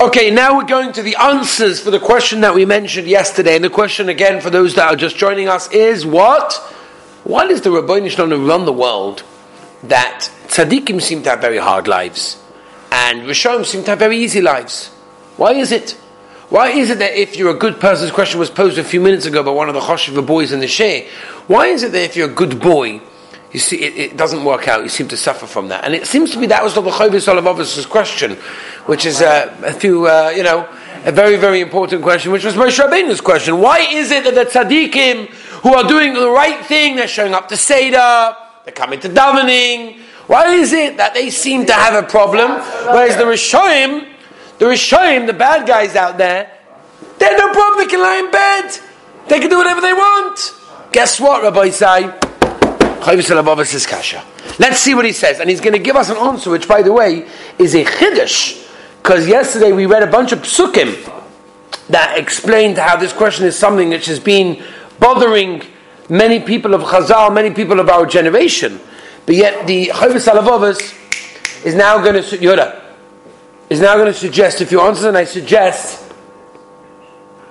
Okay, now we're going to the answers for the question that we mentioned yesterday. And the question again for those that are just joining us is what? Why does the Rabbi Shalom run the world that tzaddikim seem to have very hard lives and Rishonim seem to have very easy lives? Why is it? Why is it that if you're a good person, this question was posed a few minutes ago by one of the Choshev boys in the Sheh, why is it that if you're a good boy, you see, it, it, doesn't work out. You seem to suffer from that, and it seems to be that was the Chovos HaLevavos' question, which is uh, a few, uh, you know, a very, very important question, which was Moshe Rabbeinu's question. Why is it that the tzaddikim who are doing the right thing, they're showing up to Seder, they're coming to davening, why is it that they seem to have a problem, whereas the Rishoim, the Rishoim, the bad guys out there, they have no problem, they can lie in bed, they can do whatever they want. Guess what, Rabbi Say? Let's see what he says. And he's going to give us an answer, which, by the way, is a chiddush. Because yesterday we read a bunch of psukim that explained how this question is something which has been bothering many people of Chazal, many people of our generation. But yet the Chovos HaLevavos is now going to, Yoda, is now going to suggest, if you answer, and I suggest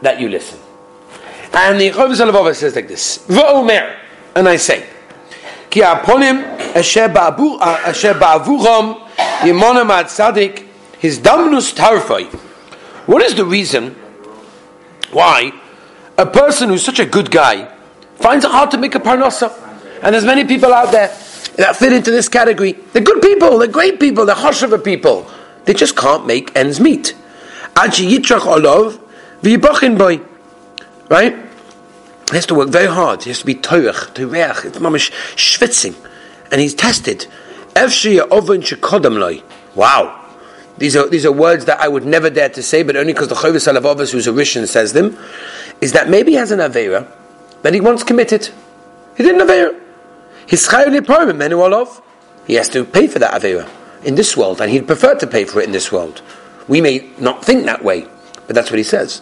that you listen. And the Chovos HaLevavos says like this, V'omer, and I say, כי הפונים אשר בעבורם ימונה מהצדיק הזדמנוס תרפי. What is the reason why a person who's such a good guy finds it hard to make a parnasa? And there's many people out there that fit into this category. They're good people, they're great people, they're choshever people. They just can't make ends meet. Aji yitrach olov v'yibochin boy. Right? He has to work very hard. He has to be toich, toreach. It's mamish schwitzing. And he's tested. Wow. These are, these are words that I would never dare to say, but only because the Chovos HaLevavos, who's a Rishon, says them, is that maybe he has an Avera that he once committed. He didn't Avera. His Chayyul He has to pay for that Avera in this world, and he'd prefer to pay for it in this world. We may not think that way, but that's what he says.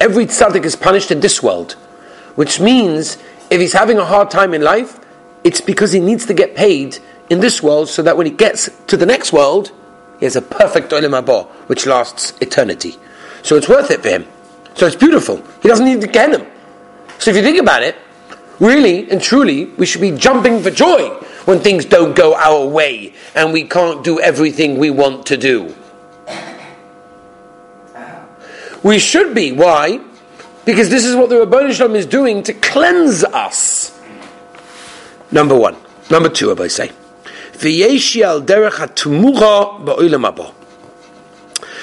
Every tzaddik is punished in this world, which means if he's having a hard time in life, it's because he needs to get paid in this world so that when he gets to the next world, he has a perfect olam haba, which lasts eternity. So it's worth it for him. So it's beautiful. He doesn't need to get him. So if you think about it, really and truly, we should be jumping for joy when things don't go our way and we can't do everything we want to do. We should be. Why? Because this is what the Rabban Shalom is doing to cleanse us. Number one. Number two, I say.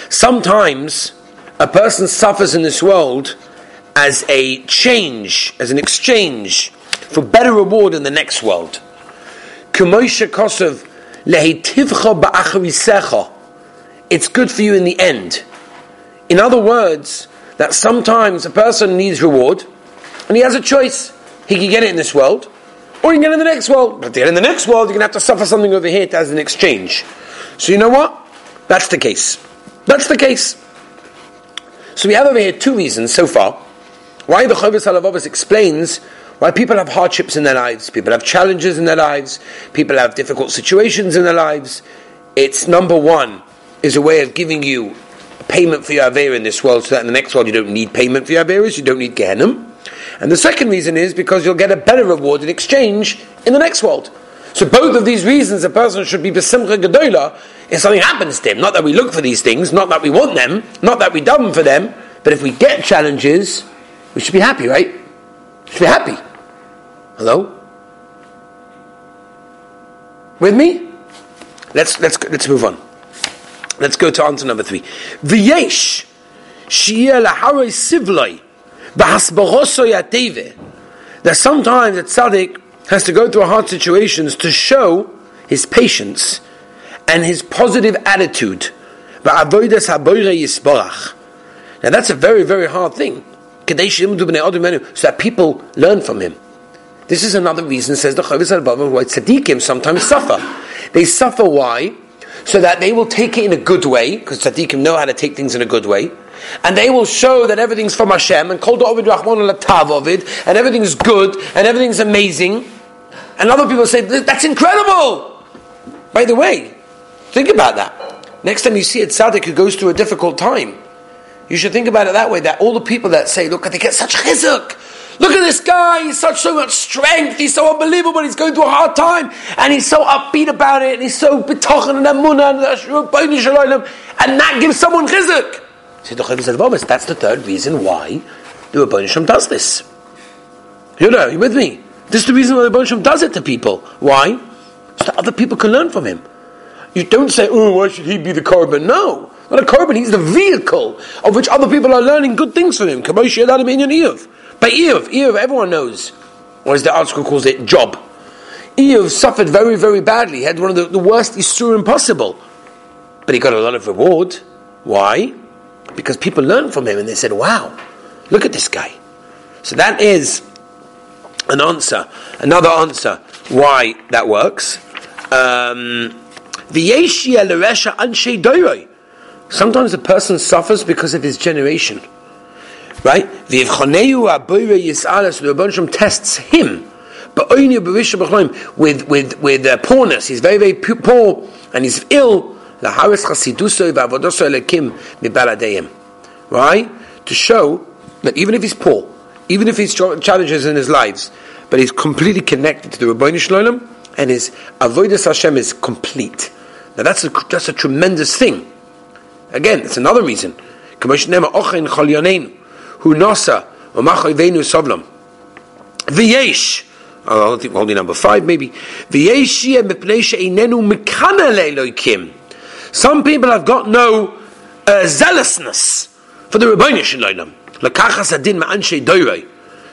Sometimes a person suffers in this world as a change, as an exchange for better reward in the next world. It's good for you in the end. In other words, that sometimes a person needs reward and he has a choice. He can get it in this world or he can get it in the next world. But in the next world, you're going to have to suffer something over here as an exchange. So you know what? That's the case. That's the case. So we have over here two reasons so far why the Chovos HaLevavos explains why people have hardships in their lives, people have challenges in their lives, people have difficult situations in their lives. It's number one is a way of giving you payment for your Avera in this world, so that in the next world you don't need payment for your Averas, you don't need Gehenim. And the second reason is because you'll get a better reward in exchange in the next world. So both of these reasons a person should be besimcha gedola if something happens to him. Not that we look for these things, not that we want them, not that we daven for them, but if we get challenges, we should be happy, right? We should be happy. Hello? With me? Let's let's let's move on. Let's go to answer number three. V'yesh shiyeh laharei sivloi b'hasbaroso yateve. That sometimes a tzaddik has to go through hard situations to show his patience and his positive attitude. Now that's a very, very hard thing. So that people learn from him. This is another reason, says the Chovos why tzaddikim sometimes suffer. They suffer why? So that they will take it in a good way, because tzaddikim know how to take things in a good way, and they will show that everything's from Hashem, and kol Ovid Rahman Ovid, and everything's good, and everything's amazing. And other people say, that's incredible! By the way, Think about that. Next time you see a tzaddik who goes through a difficult time, you should think about it that way. That all the people that say, "Look, they get such chizuk." Look at this guy, he's such so much strength, he's so unbelievable, he's going through a hard time, and he's so upbeat about it, and he's so betochen and amunah and and that gives someone chizuk. See, that's the third reason why the Rabbi does this. You know, you with me? This is the reason why the Rabbi does it to people. Why? So that other people can learn from him. You don't say, oh, why should he be the korban? No. Not a korban, he's the vehicle of which other people are learning good things from him. By Eov, Eov, everyone knows, or as the article calls it, Job. Eov suffered very, very badly. He had one of the, the worst Isurim possible. But he got a lot of reward. Why? Because people learned from him and they said, wow, look at this guy. So that is an answer, another answer why that works. Um, Sometimes a person suffers because of his generation. Right? The Rebbe tests him. But only with with with uh, poorness. He's very very poor and he's ill. Right? To show that even if he's poor, even if he's challenges in his lives, but he's completely connected to the Rabbeinu Shalom, and his avodas Hashem is complete. Now that's a that's a tremendous thing. Again, it's another reason. Who nasa sovlam. V'yesh. Oh, I think holding number five, maybe. Some people have got no uh, zealousness for the ma'anshe doirei.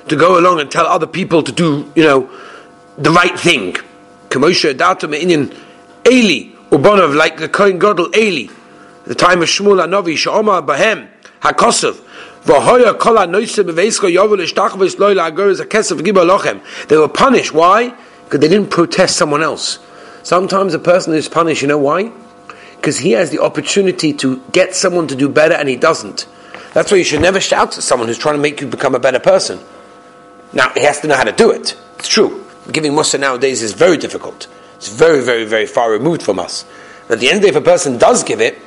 To go along and tell other people to do, you know, the right thing. Eli, Ubonov, like the Kohen Godel Eli, the time of Shmuel Anovi, Sha'oma Bahem, HaKosov, They were punished. Why? Because they didn't protest someone else. Sometimes a person is punished, you know why? Because he has the opportunity to get someone to do better and he doesn't. That's why you should never shout at someone who's trying to make you become a better person. Now, he has to know how to do it. It's true giving mussar nowadays is very difficult. It's very, very, very far removed from us. At the end of the day, if a person does give it,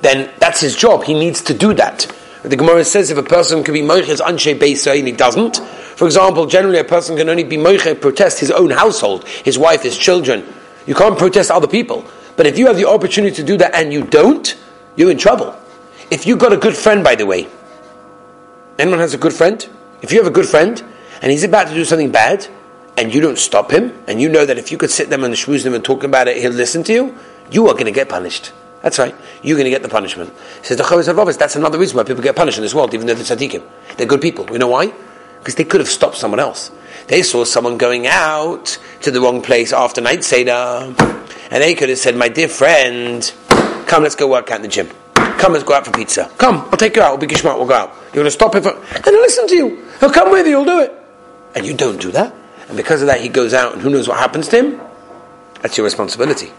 then that's his job. He needs to do that. The Gemara says if a person can be moiches anshe beisa and he doesn't, for example, generally a person can only be moiche protest his own household, his wife, his children. You can't protest other people. But if you have the opportunity to do that and you don't, you're in trouble. If you've got a good friend, by the way, anyone has a good friend? If you have a good friend and he's about to do something bad, and you don't stop him, and you know that if you could sit them and schmooze them and talk about it, he'll listen to you, you are going to get punished. That's right. You're going to get the punishment. He says the Chovos HaLevavos. That's another reason why people get punished in this world, even though they're tzaddikim. They're good people. You know why? Because they could have stopped someone else. They saw someone going out to the wrong place after night seder, and they could have said, "My dear friend, come, let's go work out in the gym. Come, let's go out for pizza. Come, I'll take you out. We'll be gishmat. We'll go out. You're going to stop him, and he'll listen to you. He'll come with you. He'll do it. And you don't do that. And because of that, he goes out, and who knows what happens to him? That's your responsibility.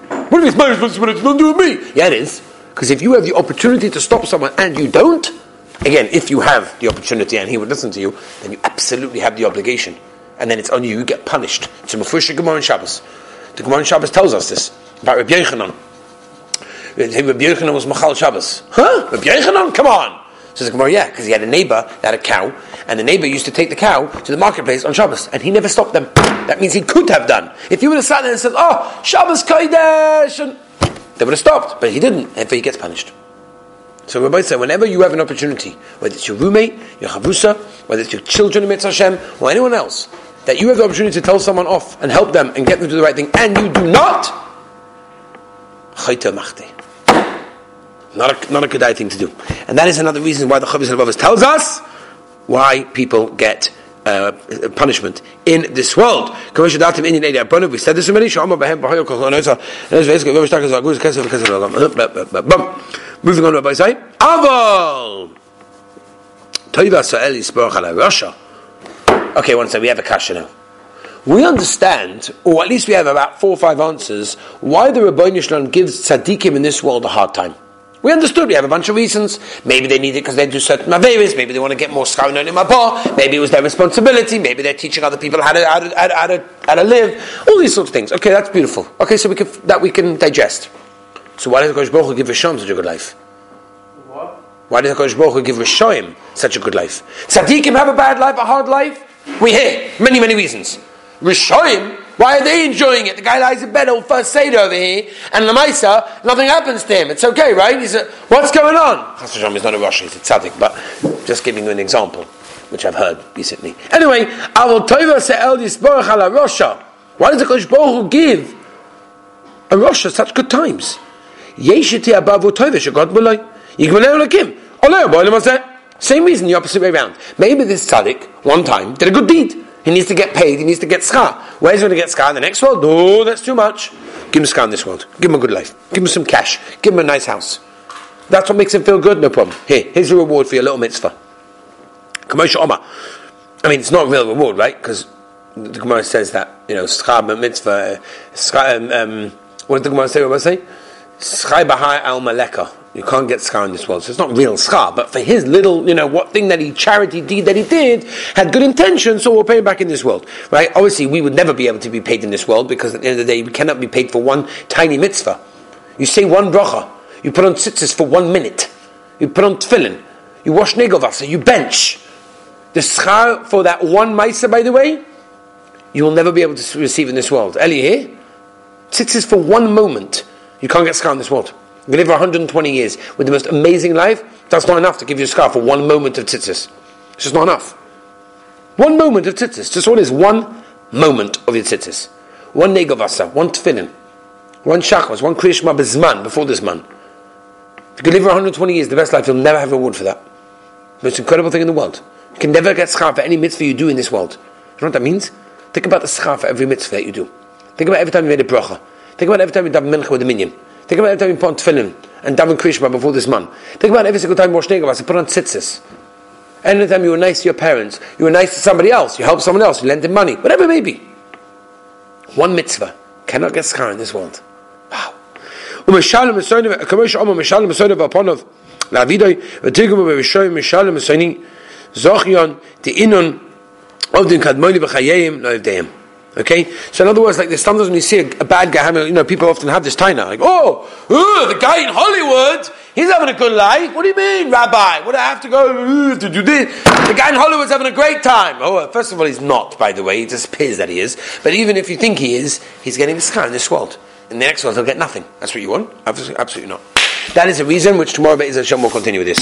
It's my responsibility? It's not doing me. Yeah, it is. Because if you have the opportunity to stop someone and you don't, again, if you have the opportunity and he would listen to you, then you absolutely have the obligation. And then it's on you, you get punished. It's a Mefusha Gemara in Shabbos. The Gemara in Shabbos tells us this about Rabbi Yechanan. Rabbi Yechanan was Machal Shabbos. Huh? Rabbi Yechanan? Come on! Says the Gemara, yeah, because he had a neighbor that had a cow, and the neighbor used to take the cow to the marketplace on Shabbos, and he never stopped them. That means he could have done. If he would have sat there and said, oh, Shabbos Kodesh, and they would have stopped, but he didn't, and he gets punished. So Rabbi said, whenever you have an opportunity, whether it's your roommate, your chavrusa, whether it's your children in Mitzvah Hashem, or anyone else, that you have the opportunity to tell someone off and help them and get them to do the right thing, and you do not, not a, not a good thing to do. And that is another reason why the HaLevavos tells us why people get uh, punishment in this world. We said this already. Uh, uh, uh, Moving on, to Rabbi Say. Aval. Okay, one second. We have a kasha now. We understand, or at least we have about four or five answers, why the Rabbi Shalom gives tzaddikim in this world a hard time. We understood. We have a bunch of reasons. Maybe they need it because they do certain maveris. Maybe they want to get more scharon in mapah. Maybe it was their responsibility. Maybe they're teaching other people how to, how to, how to, how to, how to live. All these sorts of things. Okay, that's beautiful. Okay, so we can, that we can digest. So why did the Kosh Baruch Hu give Rishon such a good life? What? Why did the Kosh Baruch Hu give Rishoim such a good life? Tzaddikim have a bad life, a hard life? We hear many, many reasons. Rishoim, why are they enjoying it? The guy lies in bed all first Seder over here, and Lamaisa, nothing happens to him. It's okay, right? He's a, what's going on? Chas is not a Rosh, he's a tzaddik, but just giving you an example, which I've heard recently. Anyway, I will tova se'el yisborach ala Rosha. Why does the Kosh Baruch give a Rosh such good times? Yeshiti abavu tova shegod b'loi. Yigmaleu lakim. Oleo b'olam. Same reason, the opposite way around. Maybe this tzaddik, one time, did a good deed. He needs to get paid, he needs to get schar. Where's he going to get schar in the next world? No, that's too much. Give him schar in this world. Give him a good life. Give him some cash. Give him a nice house. That's what makes him feel good, no problem. Here, here's your reward for your little mitzvah. Kamosha Omar. I mean, it's not a real reward, right? Because the Gemara says that, you know, schar mitzvah, schar, um, um, what did the Gemara say? What did I say? Schai bahai al maleka. You can't get schar in this world. So it's not real schar, but for his little, you know, what thing that he, charity deed that he did, had good intention, so we'll pay him back in this world. Right? Obviously, we would never be able to be paid in this world because at the end of the day, we cannot be paid for one tiny mitzvah. You say one bracha, you put on tzitzis for one minute, you put on tefillin, you wash negovasa, you bench. The schar for that one maisa, by the way, you will never be able to receive in this world. Eli here, tzitzis for one moment, you can't get schar in this world. You live for 120 years with the most amazing life. That's not enough to give you a scar for one moment of tzitzis. It's just not enough. One moment of tzitzis. Just what is one moment of your tzitzis? One negavasa, one tefillin, one shachos, one kriyishma bezman, before this man. If you could live for 120 years, the best life, you'll never have a reward for that. Most incredible thing in the world. You can never get schar for any mitzvah you do in this world. You know what that means? Think about the schar for every mitzvah that you do. Think about every time you made a bracha. Think about every time you done mincha with a minion. Think about every time you put on tefillin and daven krishma before this man. Think about every single time you wash negavas and put on tzitzis. Anytime you were nice to your parents, you were nice to somebody else, you helped someone else, you lent them money, whatever it may be. One mitzvah cannot get schar in this world. Wow. ומשלם מסוינים, כמו שאומר משלם מסוינים ואפונוב, לעבידוי, ותרגמו בראשון משלם מסוינים, זוכיון, דאינון, עובדים קדמוני בחייהם, לא עבדיהם. Okay, so in other words, like the sometimes when you see a, a bad guy you know, people often have this taina, like, oh, ooh, the guy in Hollywood, he's having a good life. What do you mean, Rabbi? What do I have to go to do this? The guy in Hollywood's having a great time. Oh, first of all, he's not, by the way. It just appears that he is. But even if you think he is, he's getting this kind in this world. In the next world, he'll get nothing. That's what you want? Absolutely, absolutely not. That is the reason which tomorrow Be'ez Hashem will continue with this.